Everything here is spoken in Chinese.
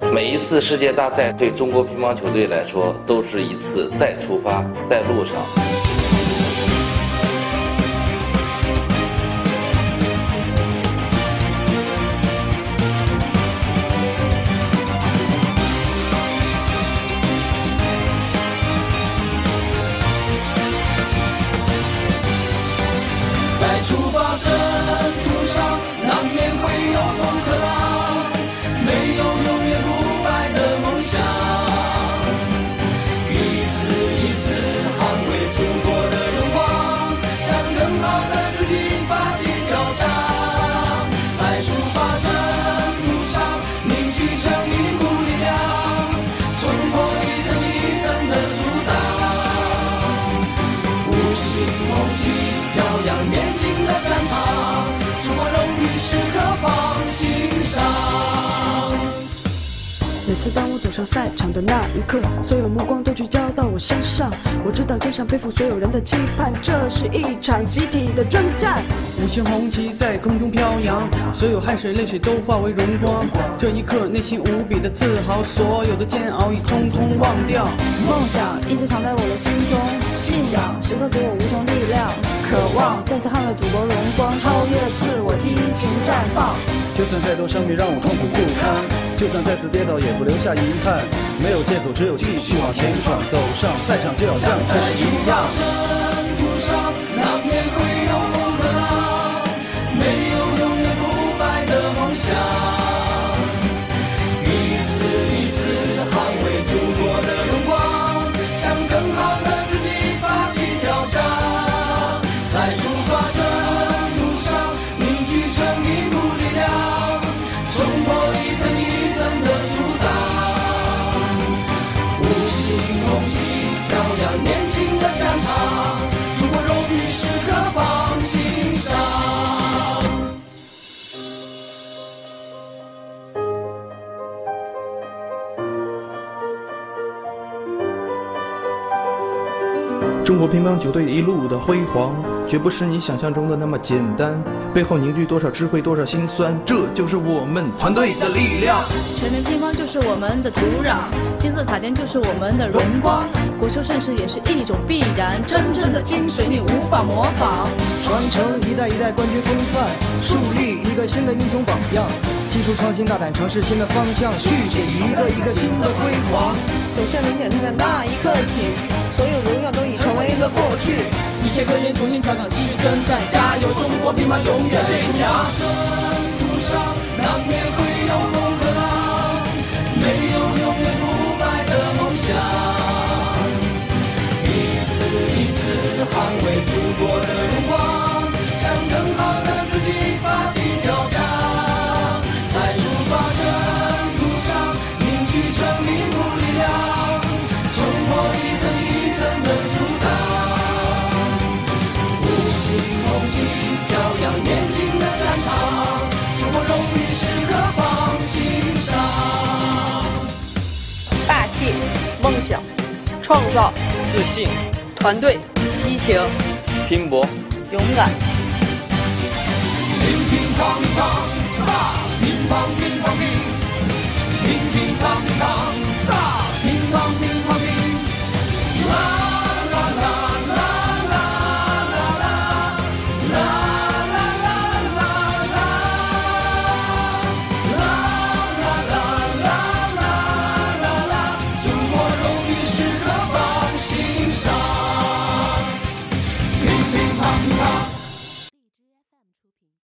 每一次世界大赛对中国乒乓球队来说，都是一次再出发，在路上。在出发征途上，难免会有风和浪，年轻的次当我走上赛场的那一刻，所有目光都聚焦到我身上。我知道肩上背负所有人的期盼，这是一场集体的征战。五星红旗在空中飘扬，所有汗水泪水都化为荣光。这一刻，内心无比的自豪，所有的煎熬已通通忘掉。梦想一直藏在我的心中，信仰时刻给我无穷力量，渴望再次捍卫祖国荣光，超越自我，激情绽放。就算再多伤病让我痛苦不堪，就算再次跌倒也不留下遗憾。没有借口，只有继续往前闯，走上赛场就要像自己一样。中国乒乓球队一路的辉煌，绝不是你想象中的那么简单，背后凝聚多少智慧，多少辛酸，这就是我们团队的力量。全民乒乓就是我们的土壤，金字塔尖就是我们的荣光，国球盛世也是一种必然，真正的精髓你无法模仿。传承一代一代冠军风范，树立一个新的英雄榜样，技术创新，大胆尝试新的方向，续写一个一个新的辉煌。走向领奖台的那一刻起，所有荣耀都已的过去。一切可以重新调整，继续征战，加油！中国乒乓永远最强。征途上难免会有风和浪，没有永远不败的梦想。一次一次捍卫祖国的飘扬年轻的战场，祖国荣誉时刻放心上。霸气、梦想、创造、自信、团队、激情、拼搏、勇敢。